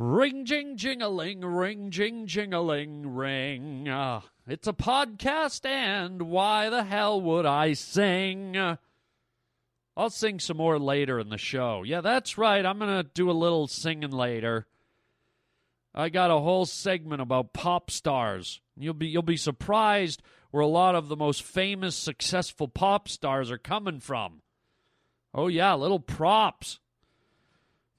Ring jing jingling, ring jing jingling, ring. Uh, it's a podcast, and why the hell would I sing? I'll sing some more later in the show. Yeah, that's right. I'm going to do a little singing later. I got a whole segment about pop stars. You'll be you'll be surprised where a lot of the most famous successful pop stars are coming from. Oh yeah, little props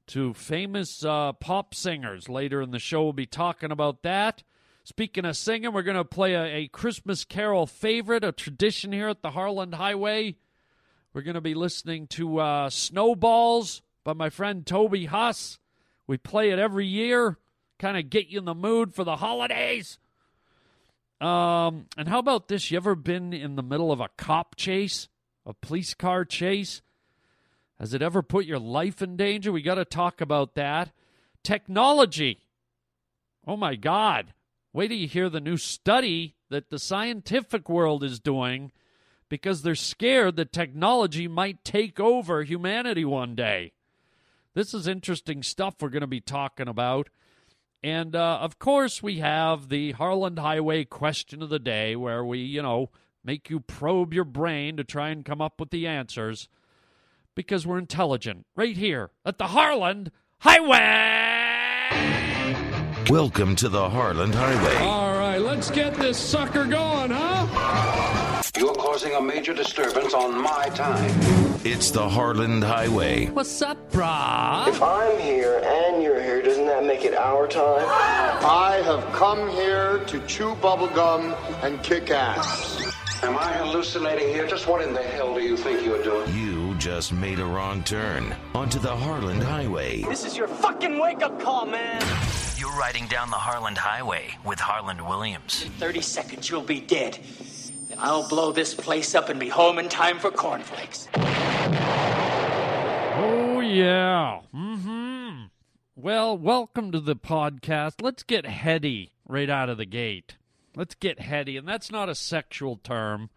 to famous uh, pop singers. Later in the show, we'll be talking about that. Speaking of singing, we're going to play a, a, Christmas Carol favorite, a tradition here at the Harland Highway. We're going to be listening to uh, Snowballs by my friend Toby Huss. We play it every year, kind of get you in the mood for the holidays. Um, and how about this? You ever been in the middle of a cop chase, a police car chase? Has it ever put your life in danger? We got to talk about that. Technology. Oh my God. Wait till you hear the new study that the scientific world is doing because they're scared that technology might take over humanity one day. This is interesting stuff we're going to be talking about. And uh, of course, we have the Harland Highway question of the day where we, you know, make you probe your brain to try and come up with the answers because we're intelligent right here at the Harland Highway. Welcome to the Harland Highway. All right, let's get this sucker going, huh? You're causing a major disturbance on my time. It's the Harland Highway. What's up, brah? If I'm here and you're here, doesn't that make it our time? I have come here to chew bubblegum and kick ass. Am I hallucinating here? Just what in the hell do you think you're doing? You just made a wrong turn onto the Harland Highway. This is your fucking wake up call, man. You're riding down the Harland Highway with Harland Williams. In 30 seconds, you'll be dead. Then I'll blow this place up and be home in time for cornflakes. Oh, yeah. Mm hmm. Well, welcome to the podcast. Let's get heady right out of the gate. Let's get heady. And that's not a sexual term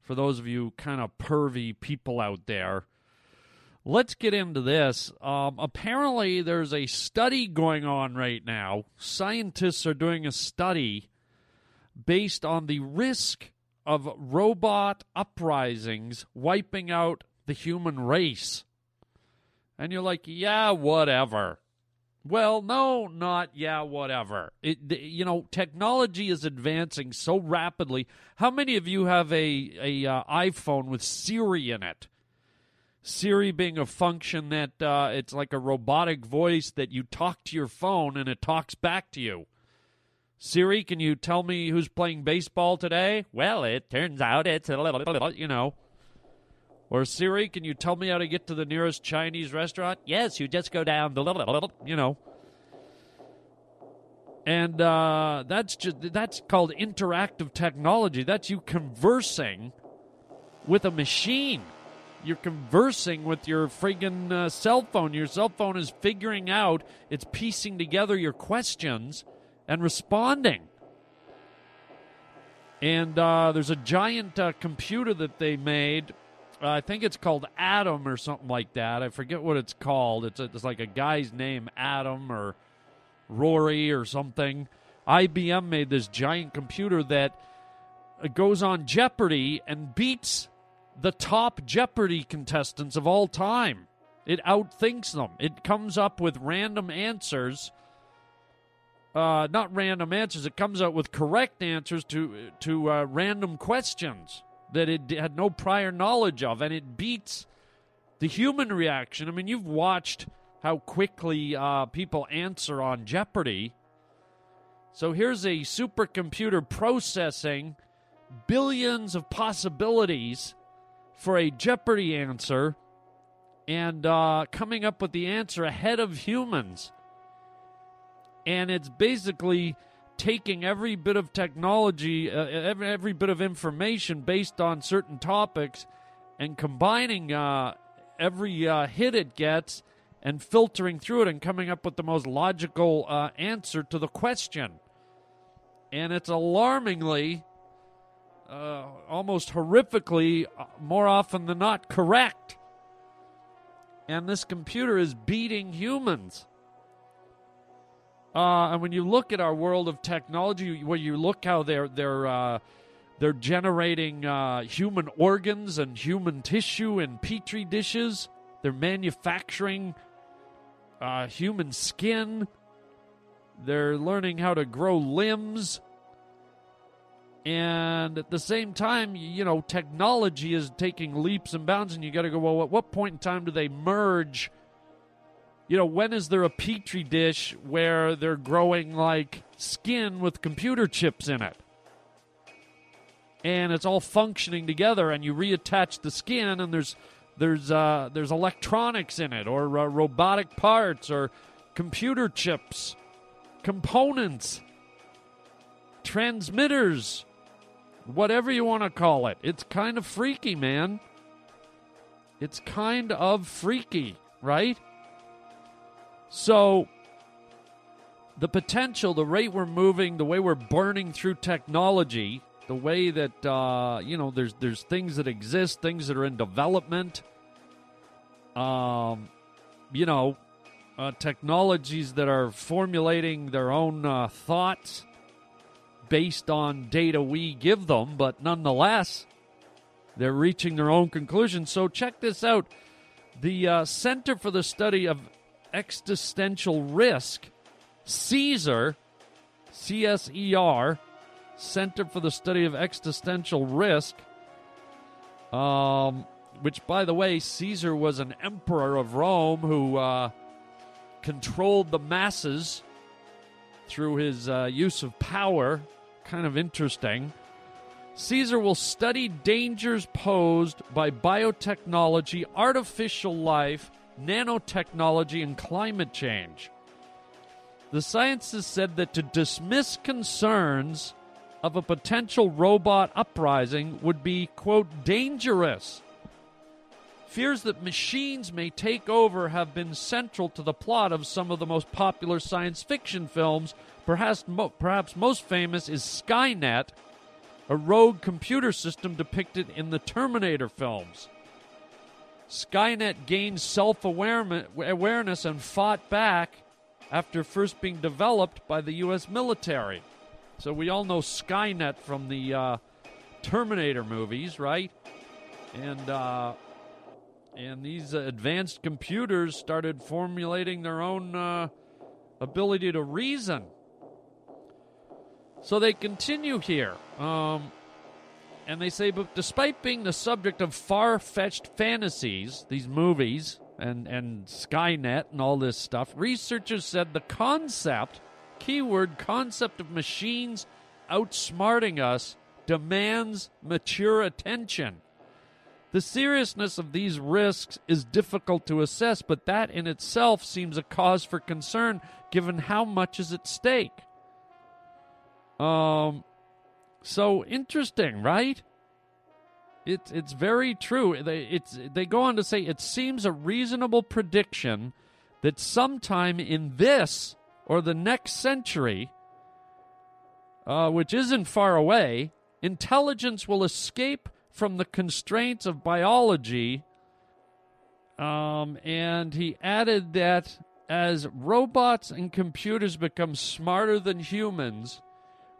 for those of you kind of pervy people out there. Let's get into this. Um, apparently, there's a study going on right now. Scientists are doing a study based on the risk of robot uprisings wiping out the human race. And you're like, yeah, whatever. Well, no, not yeah, whatever. It, you know, technology is advancing so rapidly. How many of you have a a uh, iPhone with Siri in it? Siri being a function that uh, it's like a robotic voice that you talk to your phone and it talks back to you. Siri, can you tell me who's playing baseball today? Well, it turns out it's a little, you know. Or Siri, can you tell me how to get to the nearest Chinese restaurant? Yes, you just go down the little, you know. And uh, that's just that's called interactive technology. That's you conversing with a machine. You're conversing with your friggin' uh, cell phone. Your cell phone is figuring out, it's piecing together your questions and responding. And uh, there's a giant uh, computer that they made I think it's called Adam or something like that. I forget what it's called. It's, a, it's like a guy's name, Adam or Rory or something. IBM made this giant computer that uh, goes on Jeopardy and beats the top Jeopardy contestants of all time. It outthinks them. It comes up with random answers. Uh, not random answers. It comes up with correct answers to to uh, random questions that it had no prior knowledge of, and it beats the human reaction. I mean, you've watched how quickly uh, people answer on Jeopardy. So here's a supercomputer processing billions of possibilities for a Jeopardy answer and uh, coming up with the answer ahead of humans. And it's basically taking every bit of technology, uh, every, every bit of information based on certain topics, and combining uh, every uh, hit it gets and filtering through it and coming up with the most logical uh, answer to the question. And it's alarmingly, uh, almost horrifically, uh, more often than not, correct. And this computer is beating humans. Uh, and when you look at our world of technology, where you look how they're they're uh, they're generating uh, human organs and human tissue in petri dishes, they're manufacturing uh, human skin. They're learning how to grow limbs. And at the same time, you know, technology is taking leaps and bounds, and you got to go, well, at what point in time do they merge? You know, when is there a petri dish where they're growing like skin with computer chips in it? And it's all functioning together, and you reattach the skin, and there's there's uh, there's electronics in it, or uh, robotic parts, or computer chips, components, transmitters, whatever you want to call it. It's kind of freaky, man. It's kind of freaky, right? So, the potential, the rate we're moving, the way we're burning through technology, the way that uh, you know, there's there's things that exist, things that are in development. Um, you know, uh, technologies that are formulating their own uh, thoughts based on data we give them, but nonetheless, they're reaching their own conclusions. So check this out. The uh, Center for the Study of Existential Risk, CSER, C S E R, Center for the Study of Existential Risk, um, which, by the way, Caesar was an emperor of Rome who uh, controlled the masses through his uh, use of power kind of interesting. Caesar will study dangers posed by biotechnology, artificial life, nanotechnology, and climate change. The scientists said that to dismiss concerns of a potential robot uprising would be, quote, dangerous. Fears that machines may take over have been central to the plot of some of the most popular science fiction films Perhaps, mo- perhaps most famous is Skynet, a rogue computer system depicted in the Terminator films. Skynet gained self awareness and fought back after first being developed by the U.S. military. So we all know Skynet from the uh, Terminator movies, right? And uh, and these advanced computers started formulating their own uh, ability to reason. So they continue here. Um, and they say, but despite being the subject of far fetched fantasies, these movies and, and Skynet and all this stuff, researchers said the concept, keyword concept of machines outsmarting us, demands mature attention. The seriousness of these risks is difficult to assess, but that in itself seems a cause for concern given how much is at stake. Um, so interesting, right? It's it's very true. They it's they go on to say it seems a reasonable prediction that sometime in this or the next century, uh, which isn't far away, intelligence will escape from the constraints of biology. Um, and he added that as robots and computers become smarter than humans,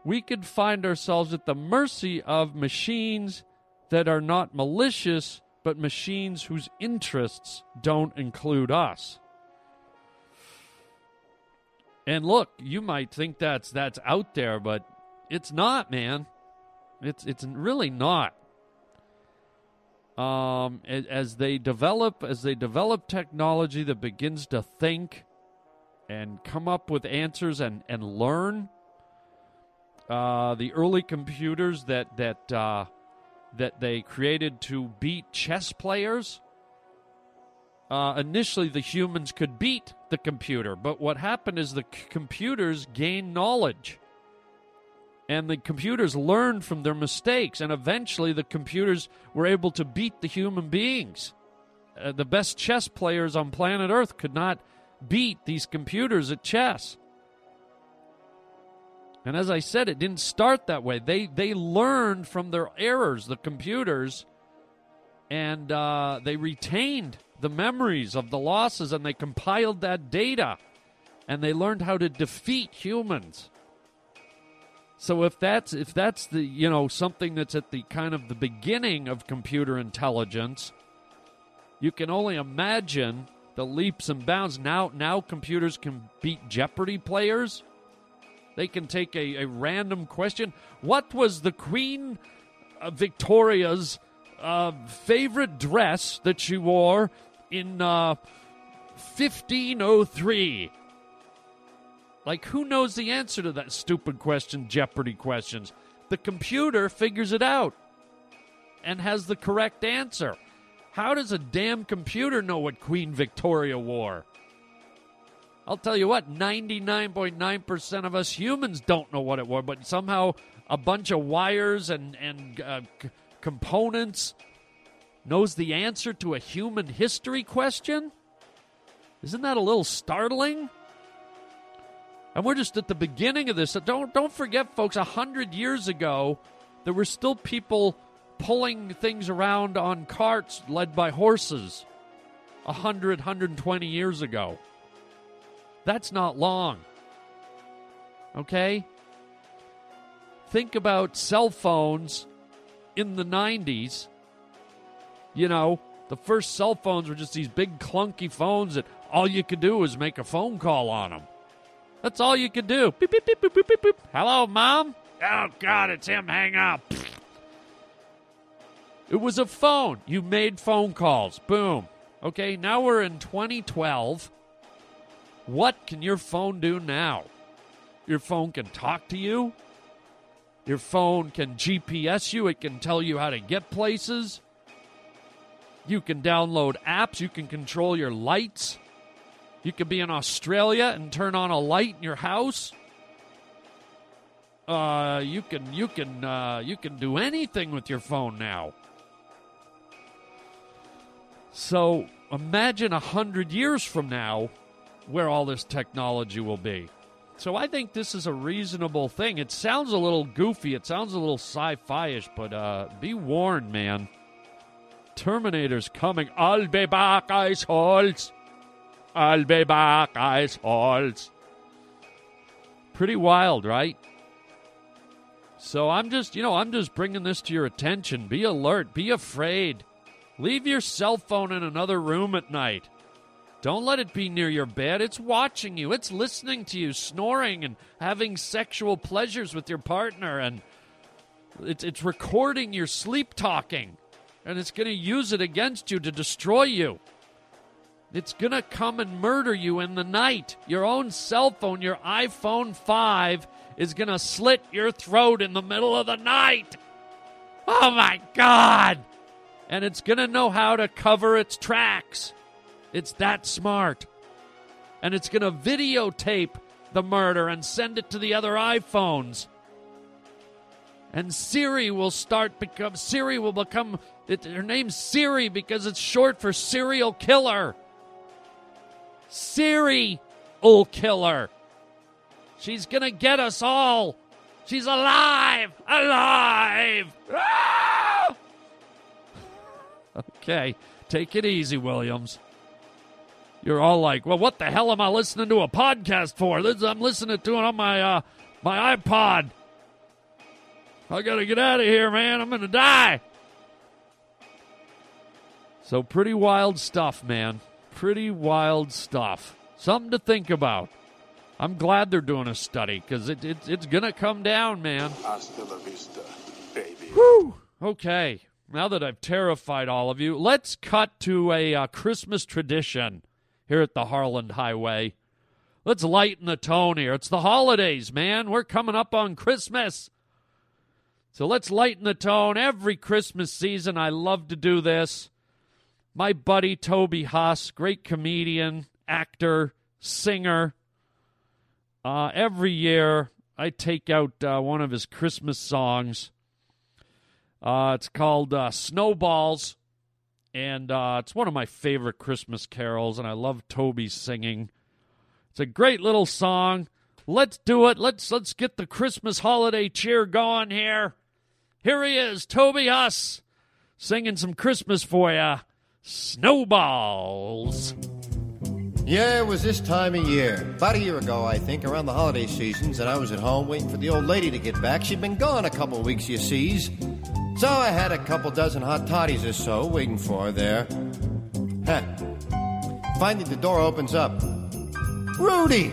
we could find ourselves at the mercy of machines that are not malicious, but machines whose interests don't include us. And look, you might think that's that's out there, but it's not, man. It's it's really not. Um, as they develop, as they develop technology that begins to think and come up with answers and and learn uh, the early computers that that uh, that they created to beat chess players. Uh, initially, the humans could beat the computer, but what happened is the c- computers gained knowledge, and the computers learned from their mistakes, and eventually, the computers were able to beat the human beings. Uh, the best chess players on planet Earth could not beat these computers at chess. And as I said, it didn't start that way. They they learned from their errors, the computers, and uh, they retained the memories of the losses, and they compiled that data, and they learned how to defeat humans. So if that's if that's the you know something that's at the kind of the beginning of computer intelligence, you can only imagine the leaps and bounds. Now now computers can beat Jeopardy players. They can take a, a random question. What was the Queen Victoria's uh, favorite dress that she wore in uh, 1503? Like, who knows the answer to that stupid question, Jeopardy questions? The computer figures it out and has the correct answer. How does a damn computer know what Queen Victoria wore? I'll tell you what, 99.9% of us humans don't know what it was, but somehow a bunch of wires and, and uh, c- components knows the answer to a human history question? Isn't that a little startling? And we're just at the beginning of this. Don't don't forget, folks. A hundred years ago, there were still people pulling things around on carts led by horses. A hundred, hundred and twenty years ago. That's not long. Okay? Think about cell phones in the 90s. You know, the first cell phones were just these big clunky phones that all you could do was make a phone call on them. That's all you could do. Beep, beep, beep, beep, beep, beep, beep. Hello, Mom? Oh, God, it's him. Hang up. It was a phone. You made phone calls. Boom. Okay, now we're in 2012. What can your phone do now? Your phone can talk to you. Your phone can GPS you. It can tell you how to get places. You can download apps. You can control your lights. You can be in Australia and turn on a light in your house. Uh, you can you can uh, you can do anything with your phone now. So imagine a hundred years from now where all this technology will be. So I think this is a reasonable thing. It sounds a little goofy. It sounds a little sci-fi-ish, but uh, be warned, man. Terminator's coming. I'll be back, Ice Halls. I'll be back, Ice Halls. Pretty wild, right? So I'm just, you know, I'm just bringing this to your attention. Be alert. Be afraid. Leave your cell phone in another room at night. Don't let it be near your bed. It's watching you. It's listening to you snoring and having sexual pleasures with your partner and it's it's recording your sleep talking and it's going to use it against you to destroy you. It's going to come and murder you in the night. Your own cell phone, your iPhone 5 is going to slit your throat in the middle of the night. Oh my god. And it's going to know how to cover its tracks. It's that smart. And it's going to videotape the murder and send it to the other iPhones. And Siri will start become Siri will become it, her name's Siri because it's short for serial killer. Siri will killer. She's going to get us all. She's alive. Alive. Ah! Okay, take it easy, Williams. You're all like, well, what the hell am I listening to a podcast for? This, I'm listening to it on my uh, my iPod. I gotta get out of here, man. I'm gonna die. So pretty wild stuff, man. Pretty wild stuff. Something to think about. I'm glad they're doing a study because it, it, it's gonna come down, man. Hasta la vista, baby. Whew. Okay. Now that I've terrified all of you, let's cut to a uh, Christmas tradition here at the Harland Highway. Let's lighten the tone here. It's the holidays, man. We're coming up on Christmas. So let's lighten the tone. Every Christmas season, I love to do this. My buddy Toby Huss, great comedian, actor, singer. Uh, every year, I take out uh, one of his Christmas songs. Uh, it's called uh, Snowballs, and uh, it's one of my favorite Christmas carols, and I love Toby singing. It's a great little song. Let's do it. Let's let's get the Christmas holiday cheer going here. Here he is, Toby Huss, singing some Christmas for you. Snowballs. Yeah, it was this time of year. About a year ago, I think, around the holiday seasons, and I was at home waiting for the old lady to get back. She'd been gone a couple weeks, you sees. So I had a couple dozen hot toddies or so waiting for her there. Huh. Finally, the door opens up. Rudy!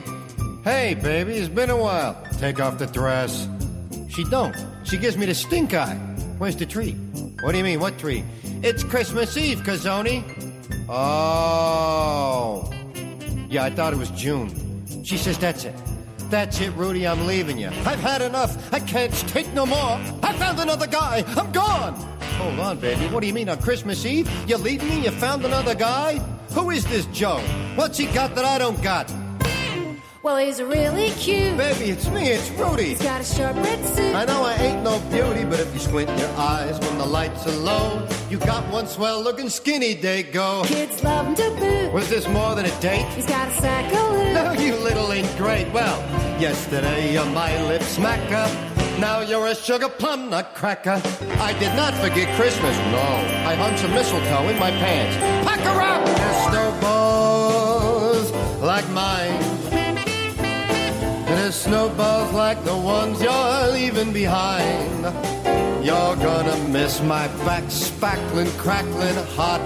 Hey, baby, it's been a while. Take off the dress. She don't. She gives me the stink eye. Where's the tree? What do you mean, what tree? It's Christmas Eve, Kazoni. Oh. Yeah, I thought it was June. She says, that's it. That's it, Rudy, I'm leaving you. I've had enough. I can't take no more. I found another guy. I'm gone. Hold on, baby. What do you mean on Christmas Eve? You're leaving me? You found another guy? Who is this Joe? What's he got that I don't got? Well, he's really cute. Baby, it's me, it's Rudy. He's got a short red suit. I know I ain't no beauty, but if you squint your eyes when the lights are low, you got one swell looking skinny day go. Kids love him to boot. Was this more than a date? He's got a sack of loot. No, you little ingrate. Well, yesterday you're my lip smacker. Now you're a sugar plum nutcracker. I did not forget Christmas. No, I hung some mistletoe in my pants. Pack her up! There's snowballs like mine. There's snowballs like the ones you're leaving behind. You're gonna miss my back spackling, crackling hot.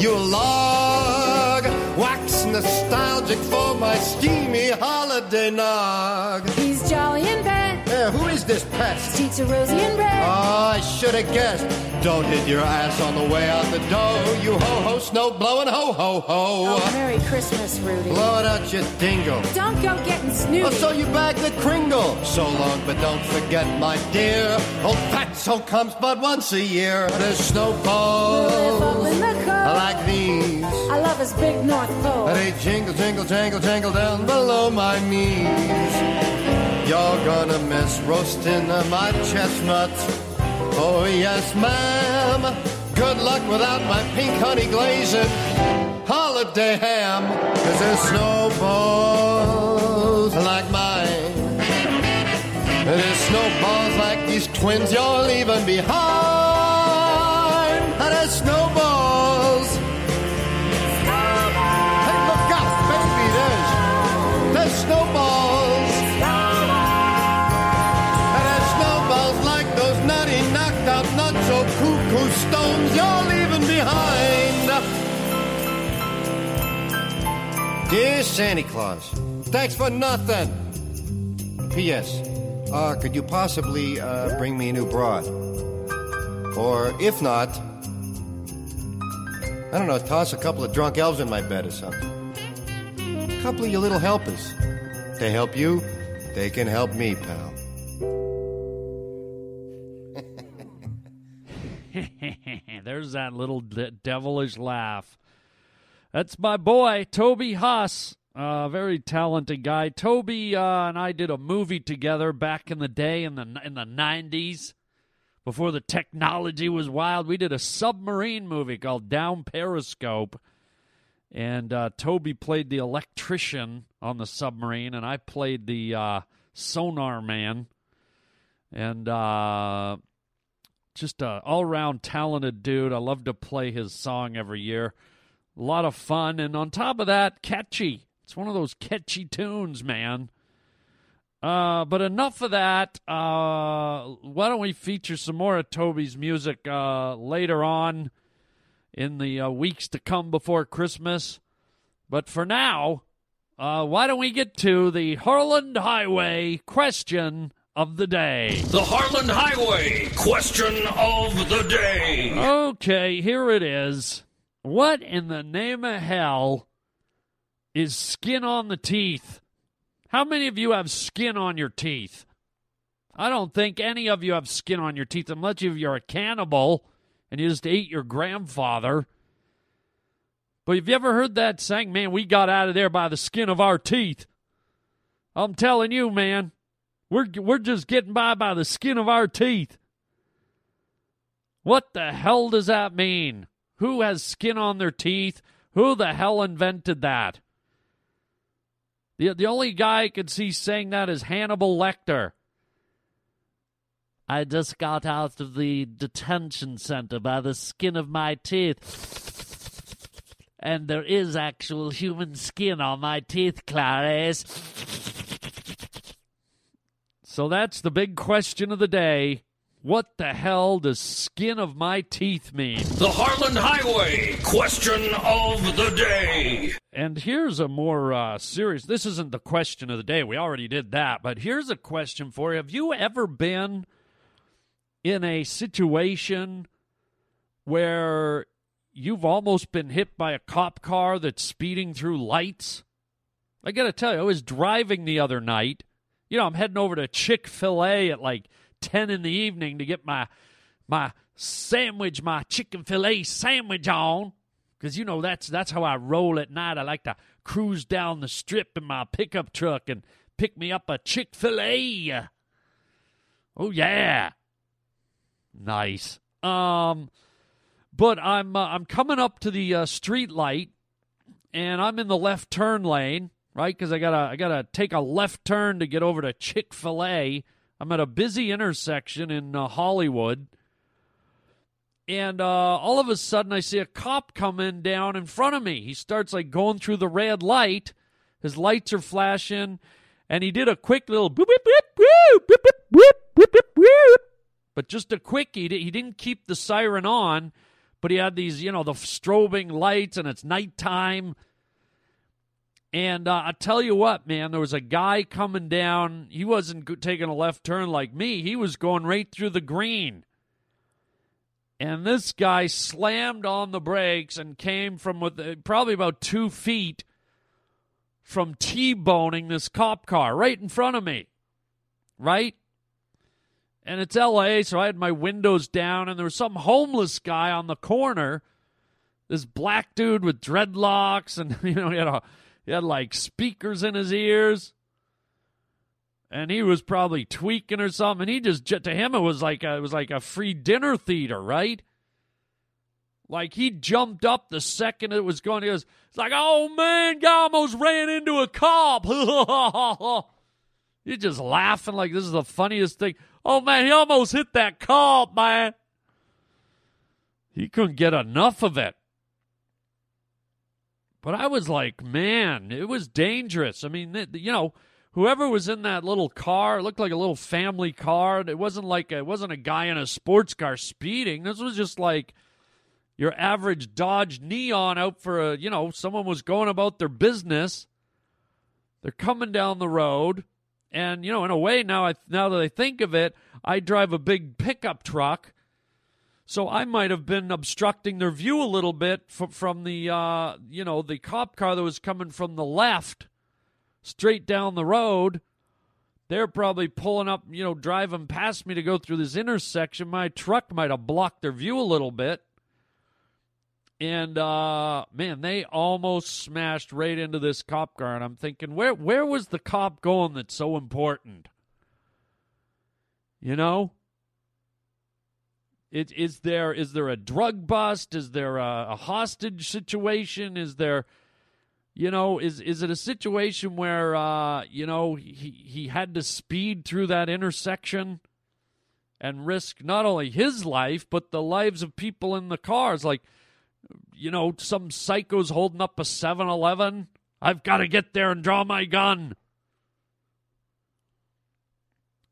You log wax nostalgic for my steamy holiday nog. He's jolly and bad. Who is this pest? Cheeks are rosy and red. Oh, ah, I should have guessed. Don't hit your ass on the way out the door. You ho ho, snow blowing ho ho ho. Oh, Merry Christmas, Rudy. Blow it out your dingle. Don't go getting snooty. Oh, so you bagged the Kringle. So long, but don't forget, my dear. Old fatso comes but once a year. There's snowballs Live up in the like these. I love his big North Pole. They jingle, jingle, jangle, jangle down below my knees. You're gonna miss roasting my chestnuts. Oh, yes, ma'am. Good luck without my pink honey glazing holiday ham. Cause there's snowballs like mine. There's snowballs like these twins you're leaving behind. Dear Santa Claus, thanks for nothing. P.S. Uh, could you possibly uh, bring me a new broad? Or if not, I don't know, toss a couple of drunk elves in my bed or something. A couple of your little helpers. They help you, they can help me, pal. There's that little de- devilish laugh. That's my boy, Toby Huss. A very talented guy. Toby uh, and I did a movie together back in the day in the in the 90s before the technology was wild. We did a submarine movie called Down Periscope. And uh, Toby played the electrician on the submarine, and I played the uh, sonar man. And uh, just a all around talented dude. I love to play his song every year. A lot of fun, and on top of that, catchy. It's one of those catchy tunes, man. Uh, but enough of that. Uh, why don't we feature some more of Toby's music uh, later on in the uh, weeks to come before Christmas? But for now, uh, why don't we get to the Harland Highway question of the day? The Harland Highway question of the day. Okay, here it is. What in the name of hell is skin on the teeth? How many of you have skin on your teeth? I don't think any of you have skin on your teeth unless you're a cannibal and you just ate your grandfather. But have you ever heard that saying, man, we got out of there by the skin of our teeth? I'm telling you, man, we're, we're just getting by by the skin of our teeth. What the hell does that mean? Who has skin on their teeth? Who the hell invented that? The, the only guy I could see saying that is Hannibal Lecter. I just got out of the detention center by the skin of my teeth. And there is actual human skin on my teeth, Clarice. So that's the big question of the day. What the hell does skin of my teeth mean? The Harland Highway question of the day. And here's a more uh, serious. This isn't the question of the day. We already did that. But here's a question for you. Have you ever been in a situation where you've almost been hit by a cop car that's speeding through lights? I got to tell you, I was driving the other night. You know, I'm heading over to Chick fil A at like 10 in the evening to get my my sandwich, my chicken filet sandwich on. Because, you know, that's that's how I roll at night. I like to cruise down the strip in my pickup truck and pick me up a Chick fil A. Oh, yeah. Nice. Um, but I'm uh, I'm coming up to the uh, street light, and I'm in the left turn lane, right? Because I gotta I gotta take a left turn to get over to Chick Fil A. I'm at a busy intersection in uh, Hollywood, and uh, all of a sudden I see a cop coming down in front of me. He starts like going through the red light. His lights are flashing, and he did a quick little boop boop boop boop boop boop boop boop boop boop. But just a quick, he, he didn't keep the siren on, but he had these, you know, the strobing lights, and it's nighttime. And uh, I tell you what, man, there was a guy coming down. He wasn't taking a left turn like me. He was going right through the green. And this guy slammed on the brakes and came from with uh, probably about two feet from T-boning this cop car right in front of me. Right? And it's LA, so I had my windows down, and there was some homeless guy on the corner. This black dude with dreadlocks, and you know, he had a he had like speakers in his ears. And he was probably tweaking or something. And he just to him it was like a, it was like a free dinner theater, right? Like he jumped up the second it was going. He was like, oh man, guy almost ran into a cop. You're just laughing like this is the funniest thing. Oh man, he almost hit that cop, man. He couldn't get enough of it. But I was like, man, it was dangerous. I mean, you know, whoever was in that little car, looked like a little family car. It wasn't like a, it wasn't a guy in a sports car speeding. This was just like your average Dodge Neon out for a, you know, someone was going about their business. They're coming down the road, and you know, in a way, now I now that I think of it, I drive a big pickup truck. So I might have been obstructing their view a little bit f- from the, uh, you know, the cop car that was coming from the left, straight down the road. They're probably pulling up, you know, driving past me to go through this intersection. My truck might have blocked their view a little bit. And uh, man, they almost smashed right into this cop car. And I'm thinking, where where was the cop going that's so important? You know? It, is there is there a drug bust? Is there a, a hostage situation? Is there, you know, is is it a situation where uh, you know he he had to speed through that intersection and risk not only his life but the lives of people in the cars? Like, you know, some psycho's holding up a 7-Eleven. I've got to get there and draw my gun.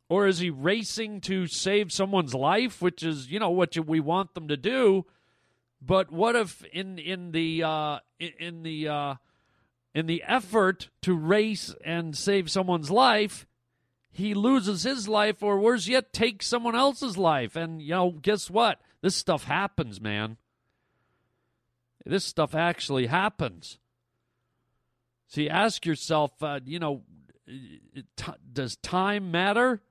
Or is he racing to save someone's life, which is, you know, what we want them to do? But what if in in the uh, in the uh, in the effort to race and save someone's life, he loses his life, or worse yet, takes someone else's life? And you know, guess what? This stuff happens, man. This stuff actually happens. See, ask yourself, uh, you know, t- does time matter?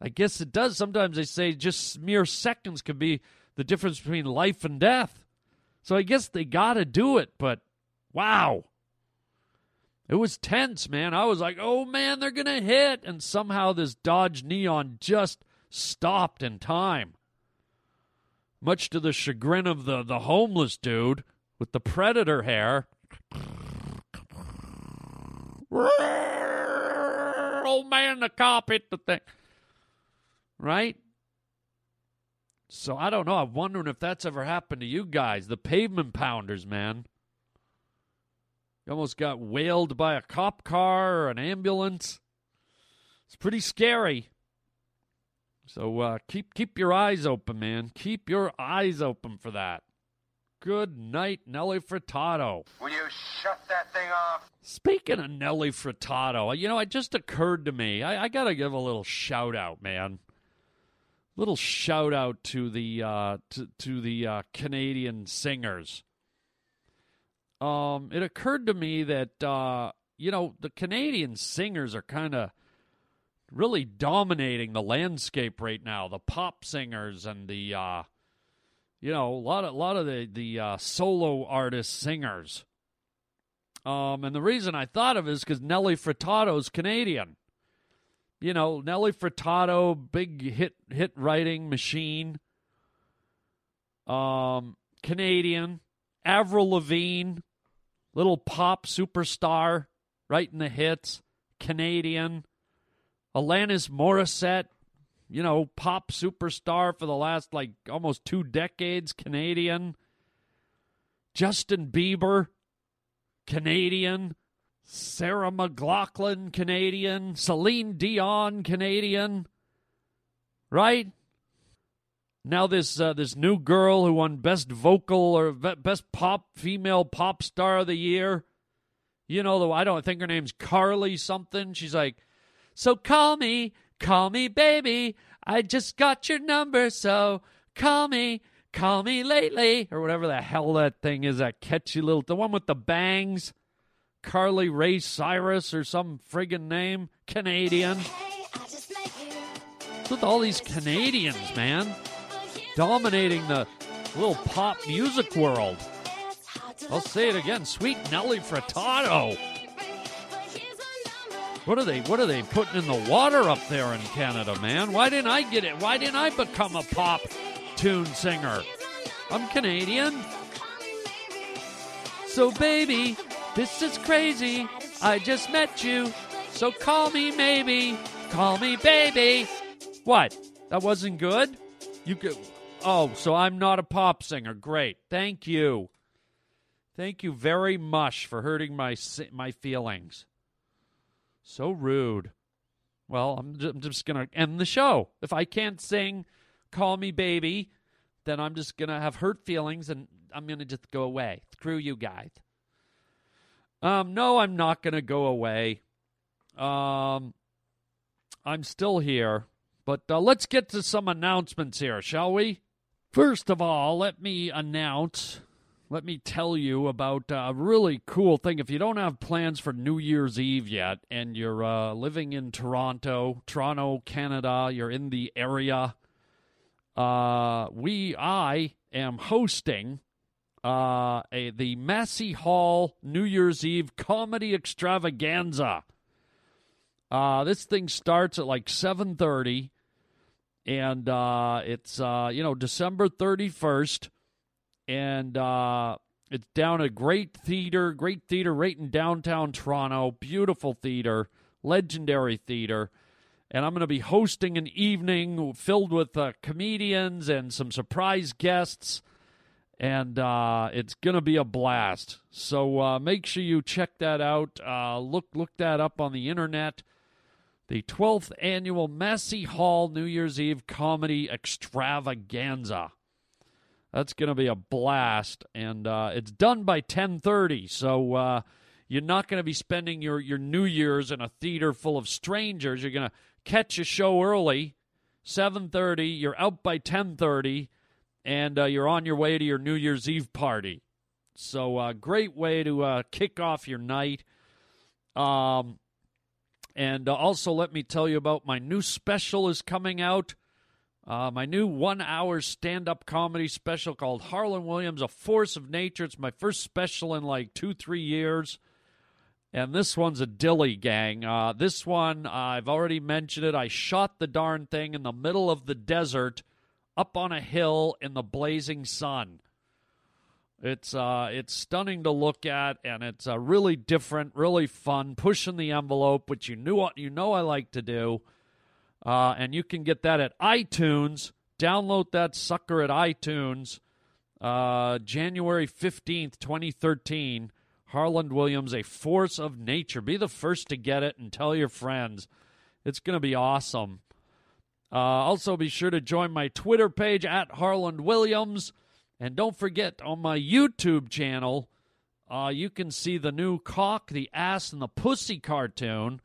I guess it does. Sometimes they say just mere seconds could be the difference between life and death. So I guess they got to do it, but wow. It was tense, man. I was like, oh man, they're going to hit. And somehow this Dodge Neon just stopped in time. Much to the chagrin of the, the homeless dude with the predator hair. Oh man, the cop hit the thing right? So I don't know. I'm wondering if that's ever happened to you guys, the pavement pounders, man. You almost got whaled by a cop car or an ambulance. It's pretty scary. So uh, keep keep your eyes open, man. Keep your eyes open for that. Good night, Nelly Furtado. Will you shut that thing off? Speaking of Nelly Furtado, you know, it just occurred to me. I, I got to give a little shout out, man. Little shout out to the uh, to to the uh, Canadian singers. Um, it occurred to me that uh, you know the Canadian singers are kind of really dominating the landscape right now. The pop singers and the uh, you know a lot of a lot of the the uh, solo artist singers. Um, and the reason I thought of is because Nelly Furtado's Canadian. You know, Nelly Furtado, big hit hit writing machine. Um, Canadian. Avril Lavigne, little pop superstar, writing the hits. Canadian. Alanis Morissette, you know, pop superstar for the last like almost two decades, Canadian. Justin Bieber, Canadian. Sarah McLachlan, Canadian. Celine Dion, Canadian. Right? Now this uh, this new girl who won best vocal or best pop female pop star of the year. You know, though I don't think her name's Carly something. She's like, so call me, call me baby. I just got your number, so call me, call me lately, or whatever the hell that thing is. That catchy little, the one with the bangs. Carly Ray Cyrus or some friggin' name, Canadian. With all these Canadians, man, dominating the little pop music world. I'll say it again, sweet Nelly Furtado. What are they? What are they putting in the water up there in Canada, man? Why didn't I get it? Why didn't I become a pop tune singer? I'm Canadian. So, baby, this is crazy. I just met you. So call me maybe. Call me baby. What? That wasn't good? You could Oh, so I'm not a pop singer. Great. Thank you. Thank you very much for hurting my my feelings. So rude. Well, I'm just going to end the show. If I can't sing Call Me Baby, then I'm just going to have hurt feelings and I'm going to just go away. Screw you guys. Um, no, I'm not going to go away. Um, I'm still here, but uh, let's get to some announcements here, shall we? First of all, let me announce, let me tell you about a really cool thing. If you don't have plans for New Year's Eve yet and you're uh, living in Toronto, Toronto, Canada, you're in the area, uh, we, I am hosting uh, a, the Massey Hall New Year's Eve comedy extravaganza. Uh, this thing starts at like 7.30, and uh, it's, uh, you know, December 31st, and uh, it's down at Great Theater, Great Theater right in downtown Toronto. Beautiful theater, legendary theater. And I'm going to be hosting an evening filled with uh, comedians and some surprise guests and uh, it's gonna be a blast. So uh, make sure you check that out. Uh, look look that up on the internet. The 12th annual Massey Hall New Year's Eve comedy extravaganza. That's gonna be a blast, and uh, it's done by 10:30. So uh, you're not gonna be spending your your New Year's in a theater full of strangers. You're gonna catch a show early, 7:30. You're out by 10:30 and uh, you're on your way to your New Year's Eve party. So, uh, great way to uh, kick off your night. Um, and uh, also, let me tell you about my new special is coming out. Uh, my new one hour stand up comedy special called Harland Williams, A Force of Nature. It's my first special in like two, three years. And this one's a dilly gang. Uh, this one, I've already mentioned it. I shot the darn thing in the middle of the desert up on a hill in the blazing sun. It's uh, it's stunning to look at, and it's uh, really different, really fun, pushing the envelope, which you knew you know I like to do. Uh, and you can get that at iTunes, Download that sucker at iTunes. Uh, January 15th, 2013. Harland Williams, A Force of Nature. Be the first to get it and tell your friends. It's going to be awesome. Uh, also, be sure to join my Twitter page at Harland Williams. And don't forget, on my YouTube channel, uh, you can see the new Cock, the Ass, and the Pussy cartoon,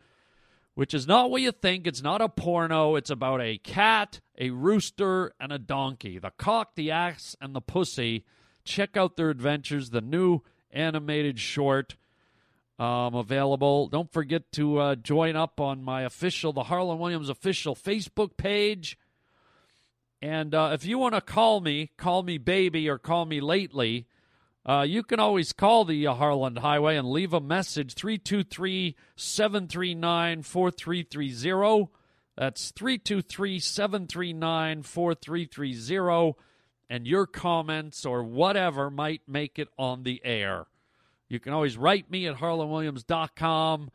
which is not what you think. It's not a porno. It's about a cat, a rooster, and a donkey. The Cock, the Ass, and the Pussy. Check out their adventures, the new animated short um, available. Don't forget to uh, join up on my official, the Harland Williams official Facebook page. And uh, if you want to call me, call me baby or call me lately, uh, you can always call the uh, Harland Highway and leave a message 323 739 4330. That's 323 739 4330. And your comments or whatever might make it on the air. You can always write me at harlandwilliams.com.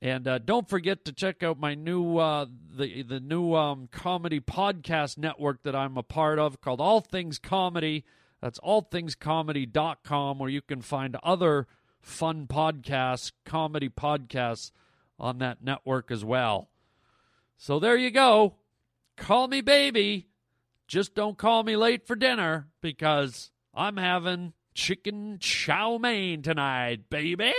And uh, don't forget to check out my new uh, the the new um, comedy podcast network that I'm a part of called All Things Comedy. That's allthingscomedy.com where you can find other fun podcasts, comedy podcasts on that network as well. So there you go. Call me baby. Just don't call me late for dinner because I'm having chicken chow mein tonight, baby.